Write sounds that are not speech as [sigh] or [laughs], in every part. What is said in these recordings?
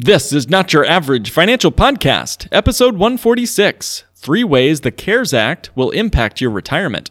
This is Not Your Average Financial Podcast, episode 146 Three Ways the CARES Act Will Impact Your Retirement.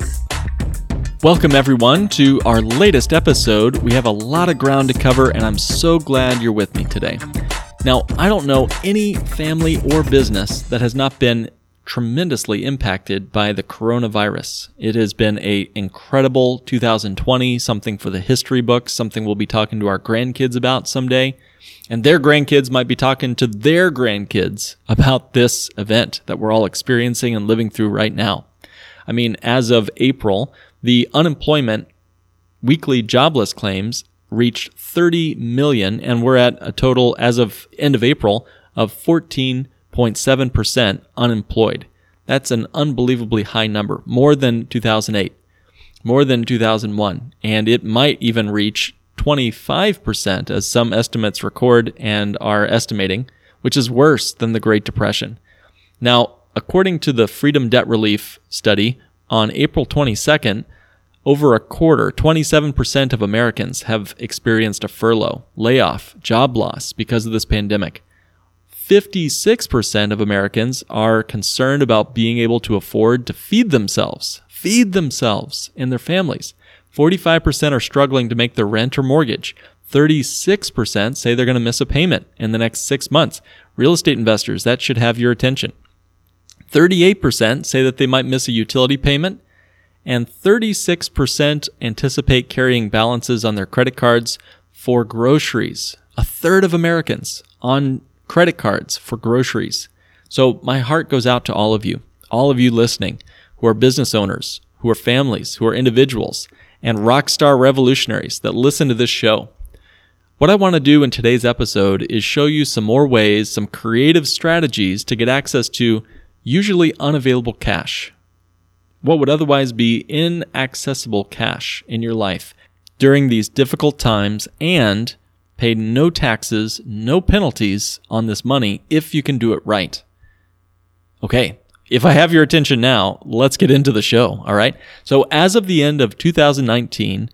Welcome, everyone, to our latest episode. We have a lot of ground to cover, and I'm so glad you're with me today. Now, I don't know any family or business that has not been tremendously impacted by the coronavirus. It has been a incredible 2020, something for the history books, something we'll be talking to our grandkids about someday. And their grandkids might be talking to their grandkids about this event that we're all experiencing and living through right now. I mean, as of April, the unemployment weekly jobless claims reached 30 million and we're at a total as of end of April of 14.7% unemployed. That's an unbelievably high number, more than 2008, more than 2001, and it might even reach 25% as some estimates record and are estimating, which is worse than the Great Depression. Now, according to the Freedom Debt Relief study, on April 22nd, over a quarter, 27% of Americans have experienced a furlough, layoff, job loss because of this pandemic. 56% of Americans are concerned about being able to afford to feed themselves, feed themselves and their families. 45% are struggling to make their rent or mortgage. 36% say they're going to miss a payment in the next six months. Real estate investors, that should have your attention. 38% say that they might miss a utility payment, and 36% anticipate carrying balances on their credit cards for groceries. A third of Americans on credit cards for groceries. So my heart goes out to all of you, all of you listening, who are business owners, who are families, who are individuals, and rock star revolutionaries that listen to this show. What I want to do in today's episode is show you some more ways, some creative strategies to get access to usually unavailable cash. What would otherwise be inaccessible cash in your life during these difficult times and pay no taxes, no penalties on this money if you can do it right. Okay, if I have your attention now, let's get into the show, all right? So, as of the end of 2019,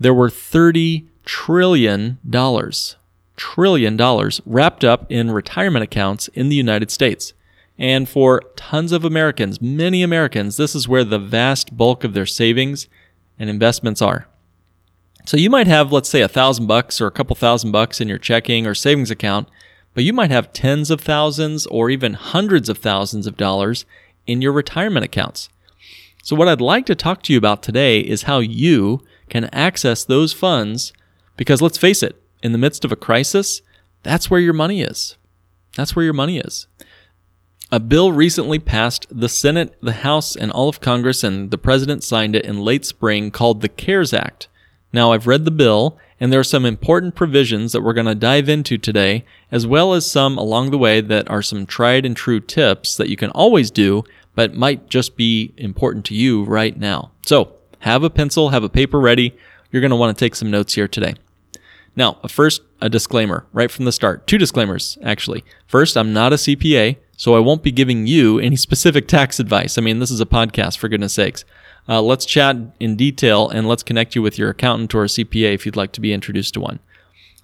there were 30 trillion dollars, trillion dollars wrapped up in retirement accounts in the United States. And for tons of Americans, many Americans, this is where the vast bulk of their savings and investments are. So you might have, let's say, a thousand bucks or a couple thousand bucks in your checking or savings account, but you might have tens of thousands or even hundreds of thousands of dollars in your retirement accounts. So, what I'd like to talk to you about today is how you can access those funds because let's face it, in the midst of a crisis, that's where your money is. That's where your money is. A bill recently passed the Senate, the House, and all of Congress, and the President signed it in late spring called the CARES Act. Now, I've read the bill, and there are some important provisions that we're going to dive into today, as well as some along the way that are some tried and true tips that you can always do, but might just be important to you right now. So, have a pencil, have a paper ready. You're going to want to take some notes here today. Now, first, a disclaimer right from the start. Two disclaimers, actually. First, I'm not a CPA. So I won't be giving you any specific tax advice. I mean, this is a podcast, for goodness sakes. Uh, let's chat in detail and let's connect you with your accountant or a CPA if you'd like to be introduced to one.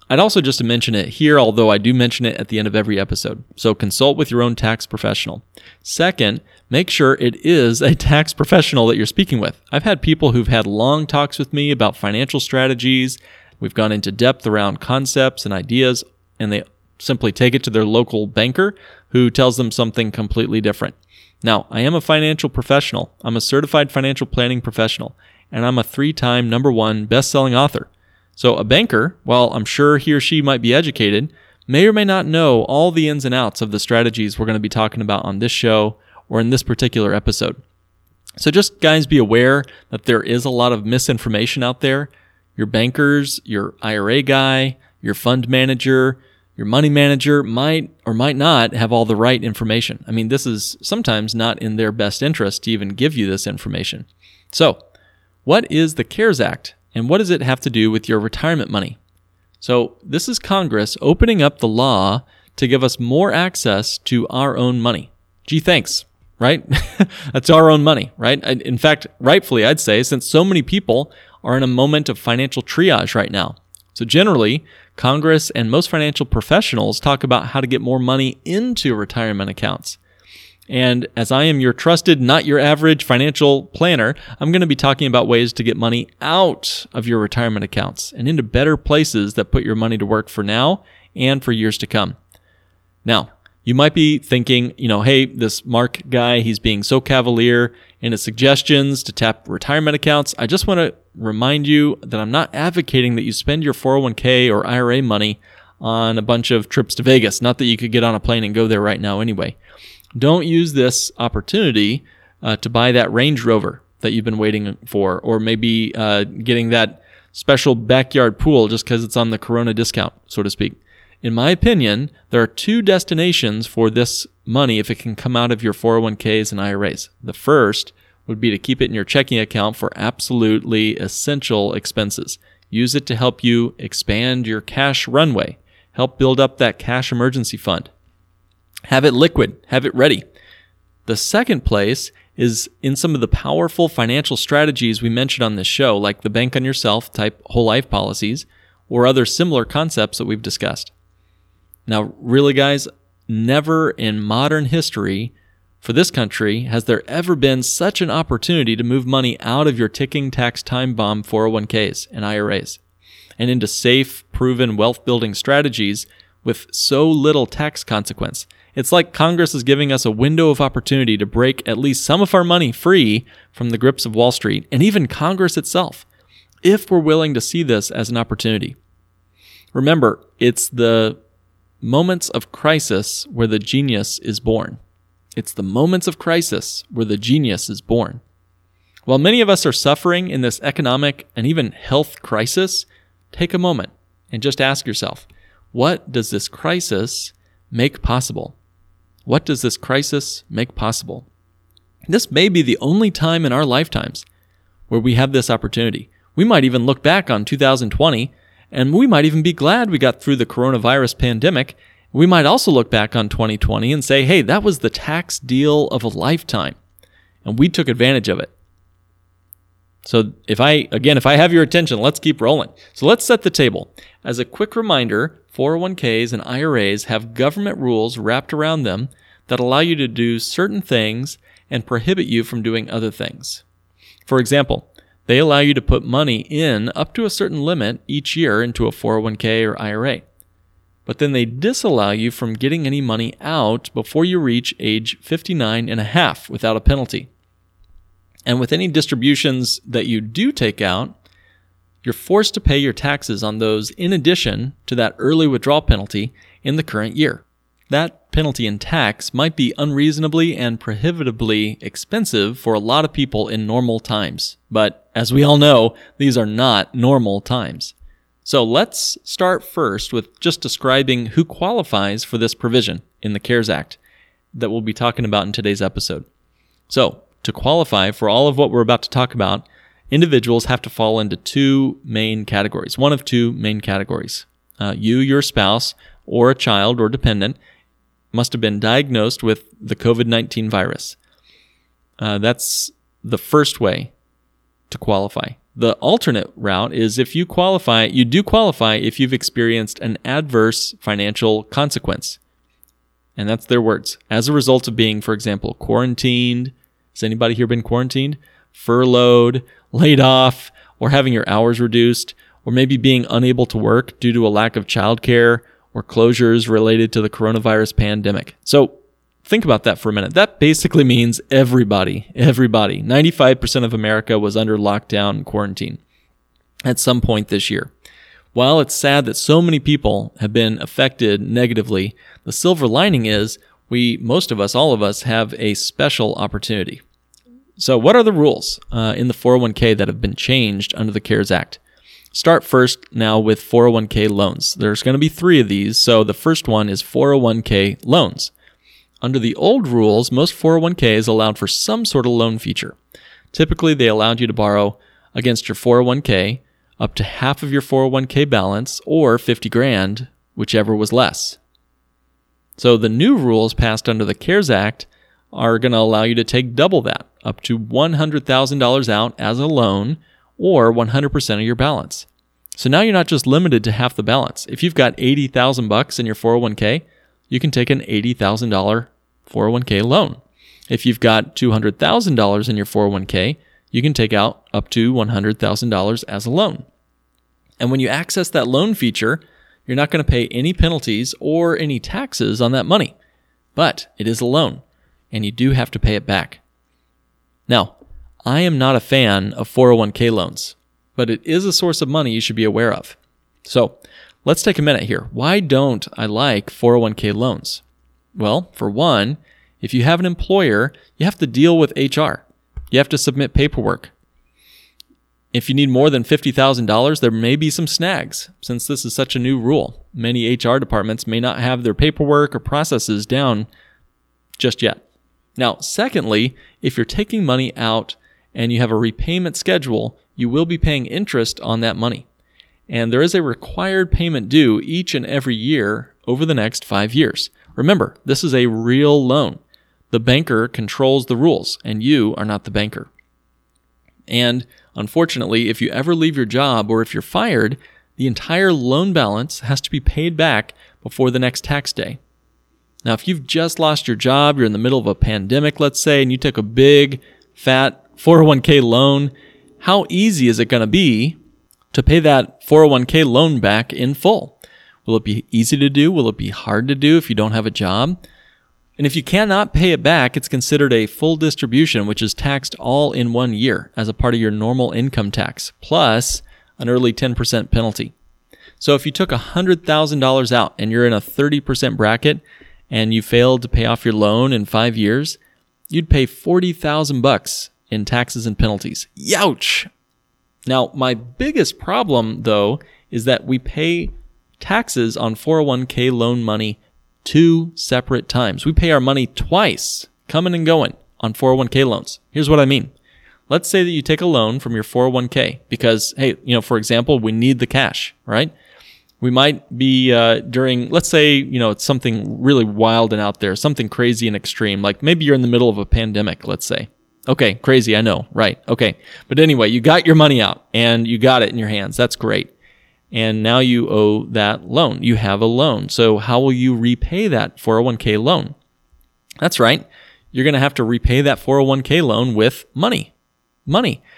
I'd also just mention it here, although I do mention it at the end of every episode. So consult with your own tax professional. Second, make sure it is a tax professional that you're speaking with. I've had people who've had long talks with me about financial strategies. We've gone into depth around concepts and ideas, and they simply take it to their local banker who tells them something completely different. Now, I am a financial professional. I'm a certified financial planning professional, and I'm a three time number one best selling author. So, a banker, while I'm sure he or she might be educated, may or may not know all the ins and outs of the strategies we're going to be talking about on this show or in this particular episode. So, just guys, be aware that there is a lot of misinformation out there. Your bankers, your IRA guy, your fund manager, Your money manager might or might not have all the right information. I mean, this is sometimes not in their best interest to even give you this information. So, what is the CARES Act and what does it have to do with your retirement money? So, this is Congress opening up the law to give us more access to our own money. Gee, thanks, right? [laughs] That's our own money, right? In fact, rightfully, I'd say, since so many people are in a moment of financial triage right now. So, generally, Congress and most financial professionals talk about how to get more money into retirement accounts. And as I am your trusted, not your average financial planner, I'm going to be talking about ways to get money out of your retirement accounts and into better places that put your money to work for now and for years to come. Now, you might be thinking, you know, hey, this Mark guy, he's being so cavalier in his suggestions to tap retirement accounts. I just want to remind you that I'm not advocating that you spend your 401k or IRA money on a bunch of trips to Vegas. Not that you could get on a plane and go there right now anyway. Don't use this opportunity uh, to buy that Range Rover that you've been waiting for, or maybe uh, getting that special backyard pool just because it's on the Corona discount, so to speak. In my opinion, there are two destinations for this money if it can come out of your 401ks and IRAs. The first would be to keep it in your checking account for absolutely essential expenses. Use it to help you expand your cash runway, help build up that cash emergency fund. Have it liquid, have it ready. The second place is in some of the powerful financial strategies we mentioned on this show, like the bank on yourself type whole life policies or other similar concepts that we've discussed. Now, really, guys, never in modern history for this country has there ever been such an opportunity to move money out of your ticking tax time bomb 401ks and IRAs and into safe, proven wealth building strategies with so little tax consequence. It's like Congress is giving us a window of opportunity to break at least some of our money free from the grips of Wall Street and even Congress itself, if we're willing to see this as an opportunity. Remember, it's the moments of crisis where the genius is born. It's the moments of crisis where the genius is born. While many of us are suffering in this economic and even health crisis, take a moment and just ask yourself, what does this crisis make possible? What does this crisis make possible? This may be the only time in our lifetimes where we have this opportunity. We might even look back on 2020 and we might even be glad we got through the coronavirus pandemic. We might also look back on 2020 and say, hey, that was the tax deal of a lifetime. And we took advantage of it. So if I, again, if I have your attention, let's keep rolling. So let's set the table. As a quick reminder, 401ks and IRAs have government rules wrapped around them that allow you to do certain things and prohibit you from doing other things. For example, they allow you to put money in up to a certain limit each year into a 401k or IRA. But then they disallow you from getting any money out before you reach age 59 and a half without a penalty. And with any distributions that you do take out, you're forced to pay your taxes on those in addition to that early withdrawal penalty in the current year. That penalty and tax might be unreasonably and prohibitively expensive for a lot of people in normal times. But as we all know, these are not normal times. So let's start first with just describing who qualifies for this provision in the CARES Act that we'll be talking about in today's episode. So, to qualify for all of what we're about to talk about, individuals have to fall into two main categories, one of two main categories. Uh, you, your spouse, or a child or dependent must have been diagnosed with the COVID 19 virus. Uh, that's the first way to qualify. The alternate route is if you qualify, you do qualify if you've experienced an adverse financial consequence. And that's their words. As a result of being, for example, quarantined. Has anybody here been quarantined? Furloughed, laid off, or having your hours reduced, or maybe being unable to work due to a lack of childcare or closures related to the coronavirus pandemic. So think about that for a minute. That basically means everybody, everybody, 95% of America was under lockdown and quarantine at some point this year. While it's sad that so many people have been affected negatively, the silver lining is we, most of us, all of us, have a special opportunity. So, what are the rules uh, in the 401k that have been changed under the CARES Act? Start first now with 401k loans. There's going to be three of these. So the first one is 401k loans. Under the old rules, most 401ks allowed for some sort of loan feature. Typically, they allowed you to borrow against your 401k up to half of your 401k balance or 50 grand, whichever was less. So the new rules passed under the CARES Act are going to allow you to take double that, up to $100,000 out as a loan or 100% of your balance. So now you're not just limited to half the balance. If you've got 80,000 bucks in your 401k, you can take an $80,000 401k loan. If you've got $200,000 in your 401k, you can take out up to $100,000 as a loan. And when you access that loan feature, you're not going to pay any penalties or any taxes on that money. But it is a loan, and you do have to pay it back. Now, I am not a fan of 401k loans, but it is a source of money you should be aware of. So let's take a minute here. Why don't I like 401k loans? Well, for one, if you have an employer, you have to deal with HR. You have to submit paperwork. If you need more than $50,000, there may be some snags since this is such a new rule. Many HR departments may not have their paperwork or processes down just yet. Now, secondly, if you're taking money out and you have a repayment schedule, you will be paying interest on that money. And there is a required payment due each and every year over the next five years. Remember, this is a real loan. The banker controls the rules, and you are not the banker. And unfortunately, if you ever leave your job or if you're fired, the entire loan balance has to be paid back before the next tax day. Now, if you've just lost your job, you're in the middle of a pandemic, let's say, and you took a big, fat 401k loan, how easy is it going to be to pay that 401k loan back in full? Will it be easy to do? Will it be hard to do if you don't have a job? And if you cannot pay it back, it's considered a full distribution, which is taxed all in one year as a part of your normal income tax, plus an early 10% penalty. So if you took $100,000 out and you're in a 30% bracket and you failed to pay off your loan in five years, you'd pay 40,000 bucks in taxes and penalties. Youch! Now, my biggest problem, though, is that we pay taxes on 401k loan money two separate times. We pay our money twice, coming and going, on 401k loans. Here's what I mean. Let's say that you take a loan from your 401k because, hey, you know, for example, we need the cash, right? We might be uh, during, let's say, you know, it's something really wild and out there, something crazy and extreme. Like maybe you're in the middle of a pandemic, let's say. Okay, crazy, I know, right? Okay. But anyway, you got your money out and you got it in your hands. That's great and now you owe that loan. You have a loan. So, how will you repay that 401k loan? That's right. You're going to have to repay that 401k loan with money. Money. [laughs]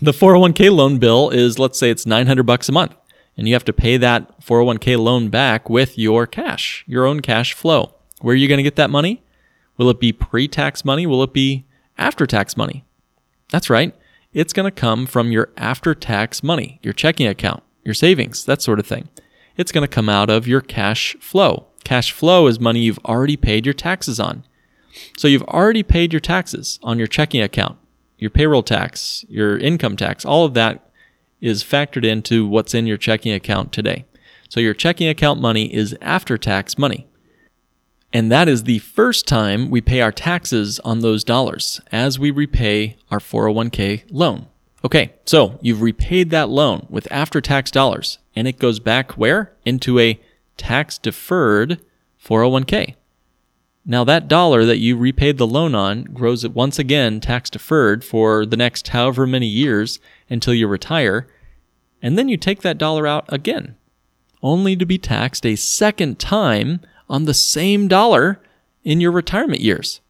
The 401k loan bill is, let's say it's 900 bucks a month, and you have to pay that 401k loan back with your cash, your own cash flow. Where are you going to get that money? Will it be pre tax money? Will it be after tax money? That's right. It's going to come from your after tax money, your checking account your savings, that sort of thing. It's going to come out of your cash flow. Cash flow is money you've already paid your taxes on. So you've already paid your taxes on your checking account, your payroll tax, your income tax, all of that is factored into what's in your checking account today. So your checking account money is after tax money. And that is the first time we pay our taxes on those dollars as we repay our 401k loan. Okay, so you've repaid that loan with after tax dollars, and it goes back where? Into a tax deferred 401k. Now, that dollar that you repaid the loan on grows once again tax deferred for the next however many years until you retire, and then you take that dollar out again, only to be taxed a second time on the same dollar in your retirement years.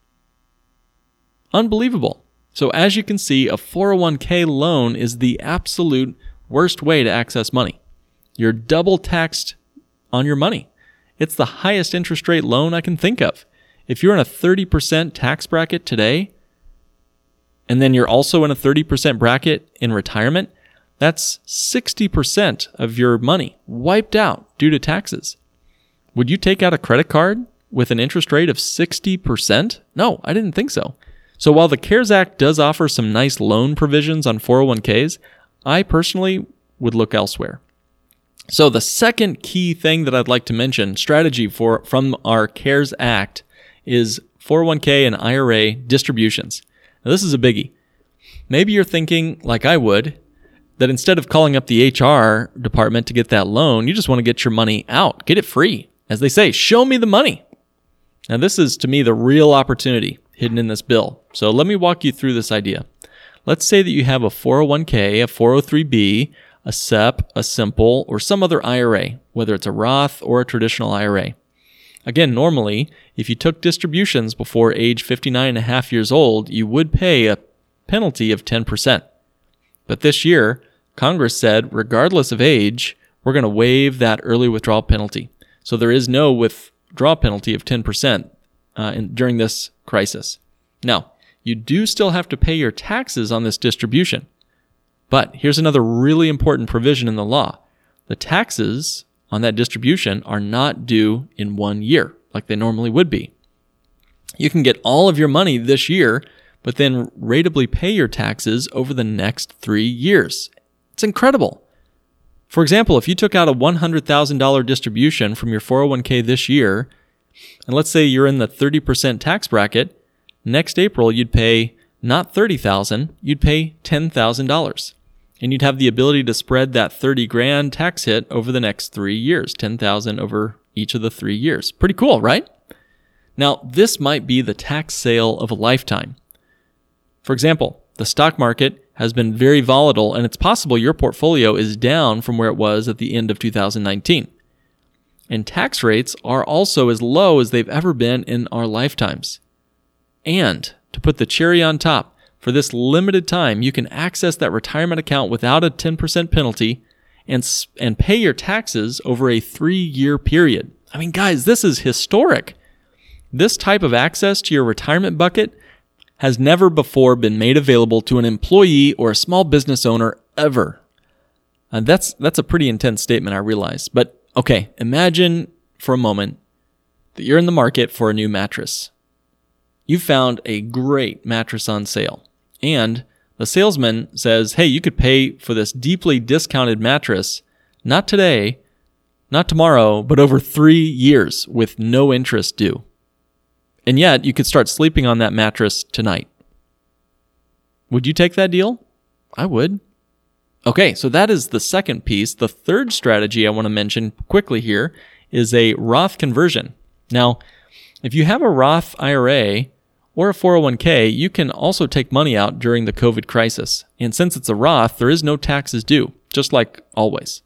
Unbelievable. So, as you can see, a 401k loan is the absolute worst way to access money. You're double taxed on your money. It's the highest interest rate loan I can think of. If you're in a 30% tax bracket today, and then you're also in a 30% bracket in retirement, that's 60% of your money wiped out due to taxes. Would you take out a credit card with an interest rate of 60%? No, I didn't think so. So while the CARES Act does offer some nice loan provisions on 401ks, I personally would look elsewhere. So the second key thing that I'd like to mention, strategy for from our CARES Act is 401k and IRA distributions. Now this is a biggie. Maybe you're thinking like I would that instead of calling up the HR department to get that loan, you just want to get your money out, get it free. As they say, show me the money. Now this is to me the real opportunity hidden in this bill. So let me walk you through this idea. Let's say that you have a 401k, a 403b, a SEP, a simple, or some other IRA, whether it's a Roth or a traditional IRA. Again, normally, if you took distributions before age 59 and a half years old, you would pay a penalty of 10%. But this year, Congress said, regardless of age, we're going to waive that early withdrawal penalty. So there is no withdrawal penalty of 10% uh, in, during this crisis. Now, you do still have to pay your taxes on this distribution. But here's another really important provision in the law the taxes on that distribution are not due in one year like they normally would be. You can get all of your money this year, but then ratably pay your taxes over the next three years. It's incredible. For example, if you took out a $100,000 distribution from your 401k this year, and let's say you're in the 30% tax bracket, next April you'd pay not 30,000, you'd pay $10,000 and you'd have the ability to spread that 30 grand tax hit over the next three years, 10,000 over each of the three years. Pretty cool, right? Now, this might be the tax sale of a lifetime. For example, the stock market has been very volatile and it's possible your portfolio is down from where it was at the end of 2019. And tax rates are also as low as they've ever been in our lifetimes. And to put the cherry on top, for this limited time, you can access that retirement account without a 10% penalty and, and pay your taxes over a three year period. I mean, guys, this is historic. This type of access to your retirement bucket has never before been made available to an employee or a small business owner ever. And that's, that's a pretty intense statement, I realize. But okay, imagine for a moment that you're in the market for a new mattress. You found a great mattress on sale. And the salesman says, hey, you could pay for this deeply discounted mattress, not today, not tomorrow, but over three years with no interest due. And yet, you could start sleeping on that mattress tonight. Would you take that deal? I would. Okay, so that is the second piece. The third strategy I want to mention quickly here is a Roth conversion. Now, if you have a Roth IRA, or a 401k, you can also take money out during the COVID crisis. And since it's a Roth, there is no taxes due, just like always.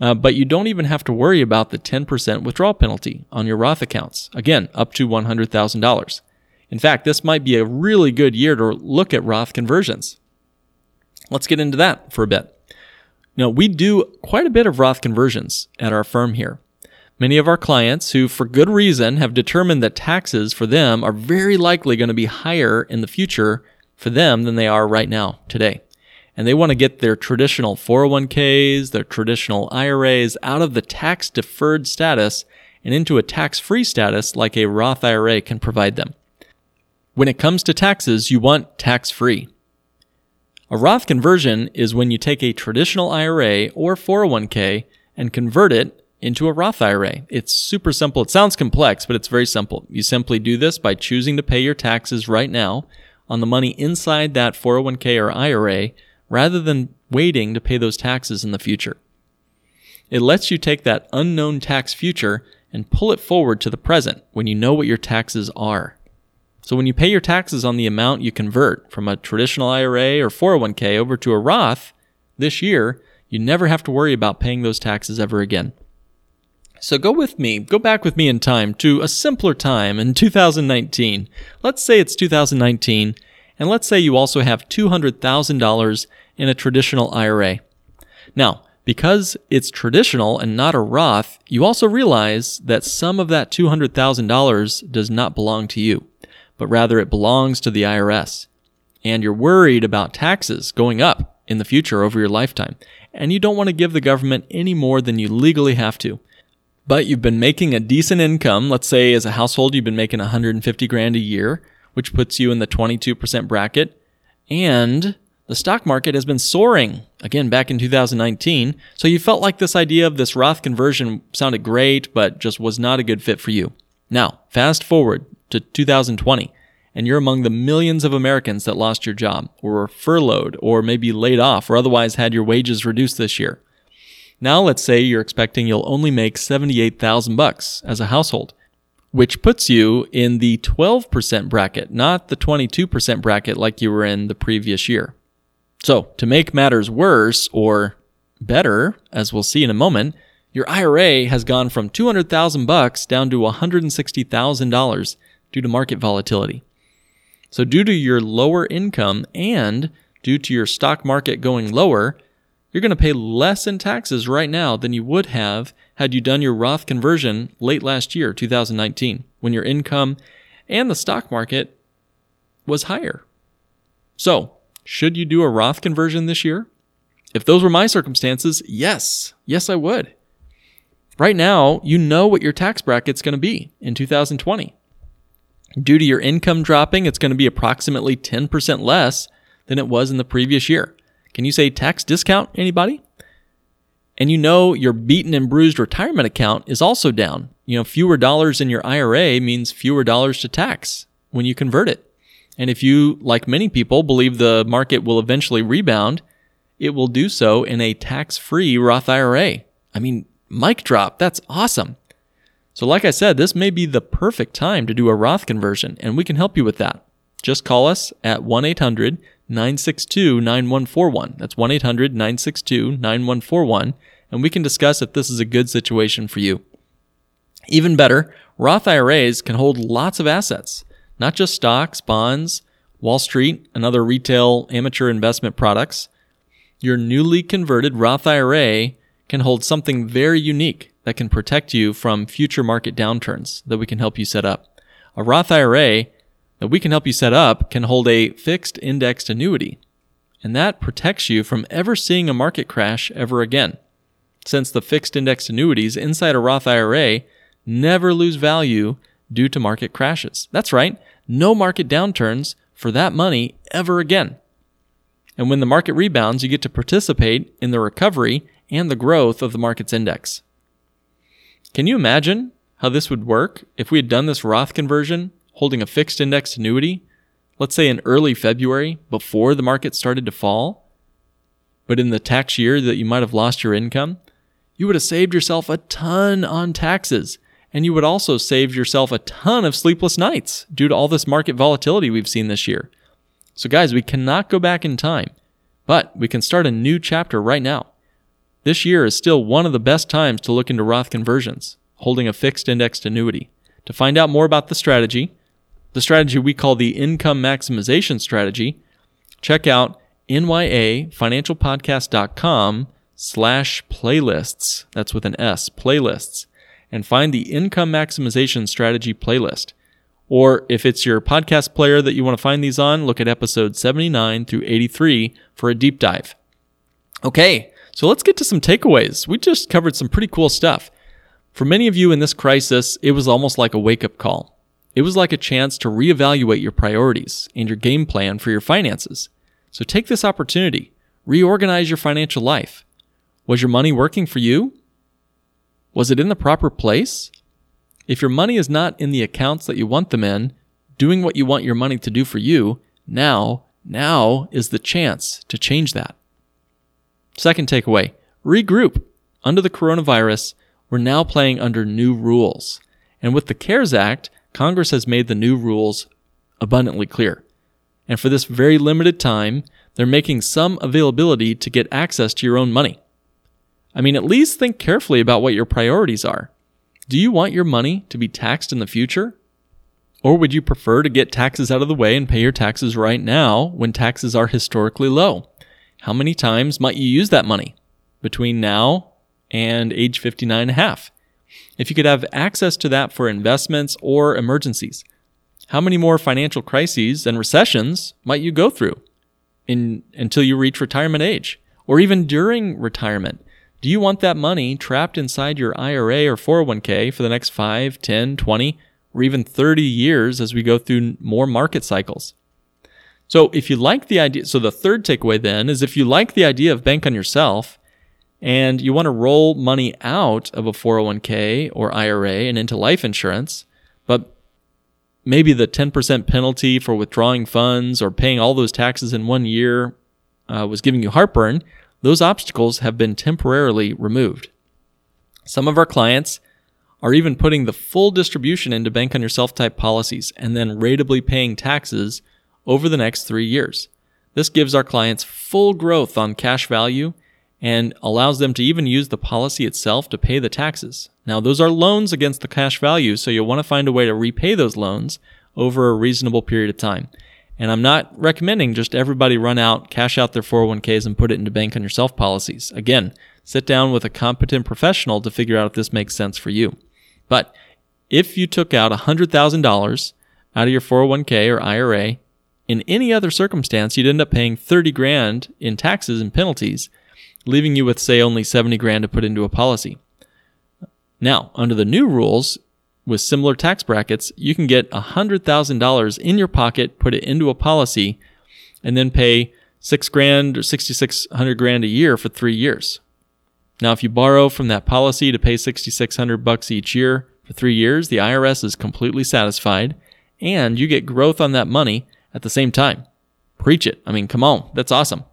Uh, but you don't even have to worry about the 10% withdrawal penalty on your Roth accounts. Again, up to $100,000. In fact, this might be a really good year to look at Roth conversions. Let's get into that for a bit. Now, we do quite a bit of Roth conversions at our firm here. Many of our clients who, for good reason, have determined that taxes for them are very likely going to be higher in the future for them than they are right now, today. And they want to get their traditional 401ks, their traditional IRAs out of the tax deferred status and into a tax free status like a Roth IRA can provide them. When it comes to taxes, you want tax free. A Roth conversion is when you take a traditional IRA or 401k and convert it into a Roth IRA. It's super simple. It sounds complex, but it's very simple. You simply do this by choosing to pay your taxes right now on the money inside that 401k or IRA rather than waiting to pay those taxes in the future. It lets you take that unknown tax future and pull it forward to the present when you know what your taxes are. So when you pay your taxes on the amount you convert from a traditional IRA or 401k over to a Roth this year, you never have to worry about paying those taxes ever again. So go with me, go back with me in time to a simpler time in 2019. Let's say it's 2019, and let's say you also have $200,000 in a traditional IRA. Now, because it's traditional and not a Roth, you also realize that some of that $200,000 does not belong to you, but rather it belongs to the IRS. And you're worried about taxes going up in the future over your lifetime, and you don't want to give the government any more than you legally have to but you've been making a decent income. Let's say as a household, you've been making 150 grand a year, which puts you in the 22% bracket. And the stock market has been soaring again back in 2019. So you felt like this idea of this Roth conversion sounded great, but just was not a good fit for you. Now, fast forward to 2020, and you're among the millions of Americans that lost your job, or were furloughed, or maybe laid off, or otherwise had your wages reduced this year. Now let's say you're expecting you'll only make 78,000 bucks as a household, which puts you in the 12% bracket, not the 22% bracket like you were in the previous year. So, to make matters worse or better, as we'll see in a moment, your IRA has gone from 200,000 bucks down to $160,000 due to market volatility. So due to your lower income and due to your stock market going lower, you're going to pay less in taxes right now than you would have had you done your Roth conversion late last year, 2019, when your income and the stock market was higher. So, should you do a Roth conversion this year? If those were my circumstances, yes. Yes, I would. Right now, you know what your tax bracket's going to be in 2020. Due to your income dropping, it's going to be approximately 10% less than it was in the previous year. Can you say tax discount, anybody? And you know your beaten and bruised retirement account is also down. You know, fewer dollars in your IRA means fewer dollars to tax when you convert it. And if you, like many people, believe the market will eventually rebound, it will do so in a tax free Roth IRA. I mean, mic drop, that's awesome. So, like I said, this may be the perfect time to do a Roth conversion, and we can help you with that. Just call us at 1 800 962 9141. That's 1 800 962 9141, and we can discuss if this is a good situation for you. Even better, Roth IRAs can hold lots of assets, not just stocks, bonds, Wall Street, and other retail amateur investment products. Your newly converted Roth IRA can hold something very unique that can protect you from future market downturns that we can help you set up. A Roth IRA that we can help you set up can hold a fixed indexed annuity, and that protects you from ever seeing a market crash ever again. Since the fixed indexed annuities inside a Roth IRA never lose value due to market crashes. That's right, no market downturns for that money ever again. And when the market rebounds, you get to participate in the recovery and the growth of the market's index. Can you imagine how this would work if we had done this Roth conversion holding a fixed index annuity, let's say in early February before the market started to fall, but in the tax year that you might have lost your income, you would have saved yourself a ton on taxes. And you would also save yourself a ton of sleepless nights due to all this market volatility we've seen this year. So, guys, we cannot go back in time, but we can start a new chapter right now. This year is still one of the best times to look into Roth conversions, holding a fixed indexed annuity. To find out more about the strategy, the strategy we call the income maximization strategy, check out nyafinancialpodcast.com slash playlists. That's with an S, playlists, and find the income maximization strategy playlist. Or if it's your podcast player that you want to find these on, look at episode 79 through 83 for a deep dive. Okay, so let's get to some takeaways. We just covered some pretty cool stuff. For many of you in this crisis, it was almost like a wake up call. It was like a chance to reevaluate your priorities and your game plan for your finances. So take this opportunity, reorganize your financial life. Was your money working for you? Was it in the proper place? If your money is not in the accounts that you want them in, doing what you want your money to do for you, now, now is the chance to change that. Second takeaway regroup. Under the coronavirus, we're now playing under new rules. And with the CARES Act, Congress has made the new rules abundantly clear. And for this very limited time, they're making some availability to get access to your own money. I mean, at least think carefully about what your priorities are. Do you want your money to be taxed in the future? Or would you prefer to get taxes out of the way and pay your taxes right now when taxes are historically low? How many times might you use that money between now and age 59 and a half? If you could have access to that for investments or emergencies? How many more financial crises and recessions might you go through in, until you reach retirement age? Or even during retirement? Do you want that money trapped inside your IRA or 401k for the next 5, 10, 20, or even 30 years as we go through more market cycles? So if you like the idea, so the third takeaway then is if you like the idea of bank on yourself and you want to roll money out of a 401k or IRA and into life insurance, but maybe the 10% penalty for withdrawing funds or paying all those taxes in one year uh, was giving you heartburn, those obstacles have been temporarily removed. Some of our clients are even putting the full distribution into bank on yourself type policies and then ratably paying taxes over the next three years. This gives our clients full growth on cash value and allows them to even use the policy itself to pay the taxes. Now, those are loans against the cash value, so you'll want to find a way to repay those loans over a reasonable period of time. And I'm not recommending just everybody run out, cash out their 401ks, and put it into bank on yourself policies. Again, sit down with a competent professional to figure out if this makes sense for you. But if you took out $100,000 out of your 401k or IRA, in any other circumstance, you'd end up paying 30 grand in taxes and penalties leaving you with, say, only 70 grand to put into a policy. Now, under the new rules, with similar tax brackets, you can get $100,000 in your pocket, put it into a policy, and then pay six grand or 6,600 grand a year for three years. Now, if you borrow from that policy to pay 6,600 bucks each year for three years, the IRS is completely satisfied and you get growth on that money at the same time. Preach it. I mean, come on. That's awesome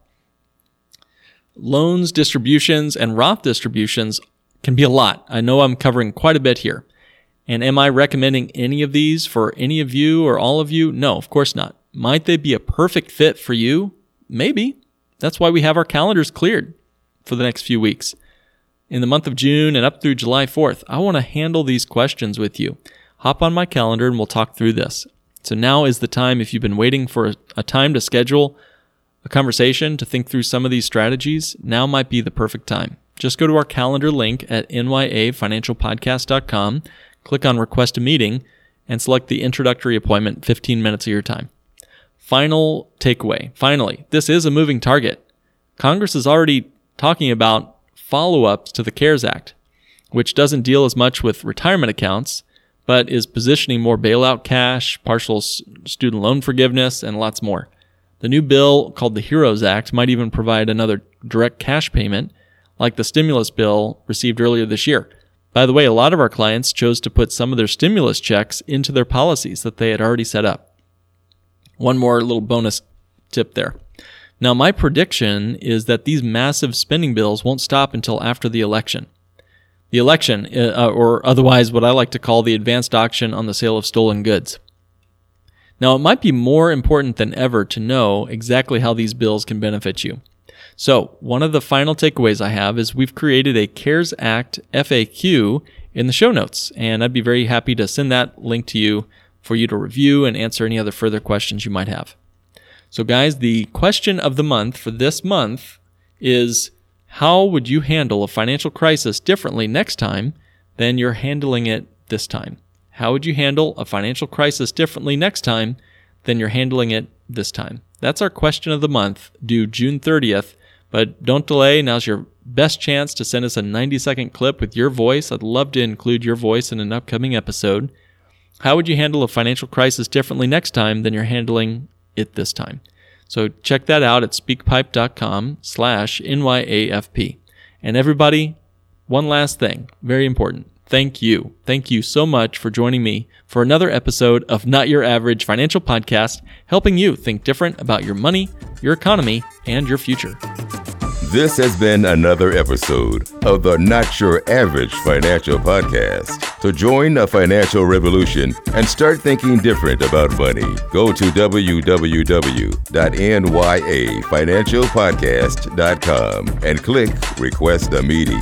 loans distributions and Roth distributions can be a lot. I know I'm covering quite a bit here. And am I recommending any of these for any of you or all of you? No, of course not. Might they be a perfect fit for you? Maybe. That's why we have our calendars cleared for the next few weeks. In the month of June and up through July 4th, I want to handle these questions with you. Hop on my calendar and we'll talk through this. So now is the time if you've been waiting for a time to schedule a conversation to think through some of these strategies, now might be the perfect time. Just go to our calendar link at nyafinancialpodcast.com, click on request a meeting, and select the introductory appointment 15 minutes of your time. Final takeaway. Finally, this is a moving target. Congress is already talking about follow ups to the CARES Act, which doesn't deal as much with retirement accounts, but is positioning more bailout cash, partial student loan forgiveness, and lots more. The new bill, called the HEROES Act, might even provide another direct cash payment, like the stimulus bill received earlier this year. By the way, a lot of our clients chose to put some of their stimulus checks into their policies that they had already set up. One more little bonus tip there. Now, my prediction is that these massive spending bills won't stop until after the election. The election, uh, or otherwise what I like to call the advanced auction on the sale of stolen goods. Now, it might be more important than ever to know exactly how these bills can benefit you. So, one of the final takeaways I have is we've created a CARES Act FAQ in the show notes, and I'd be very happy to send that link to you for you to review and answer any other further questions you might have. So, guys, the question of the month for this month is how would you handle a financial crisis differently next time than you're handling it this time? How would you handle a financial crisis differently next time than you're handling it this time? That's our question of the month, due June 30th. But don't delay. Now's your best chance to send us a 90 second clip with your voice. I'd love to include your voice in an upcoming episode. How would you handle a financial crisis differently next time than you're handling it this time? So check that out at speakpipe.com slash NYAFP. And everybody, one last thing, very important thank you. Thank you so much for joining me for another episode of Not Your Average Financial Podcast, helping you think different about your money, your economy, and your future. This has been another episode of the Not Your Average Financial Podcast. To join a financial revolution and start thinking different about money, go to www.nyafinancialpodcast.com and click Request a Meeting.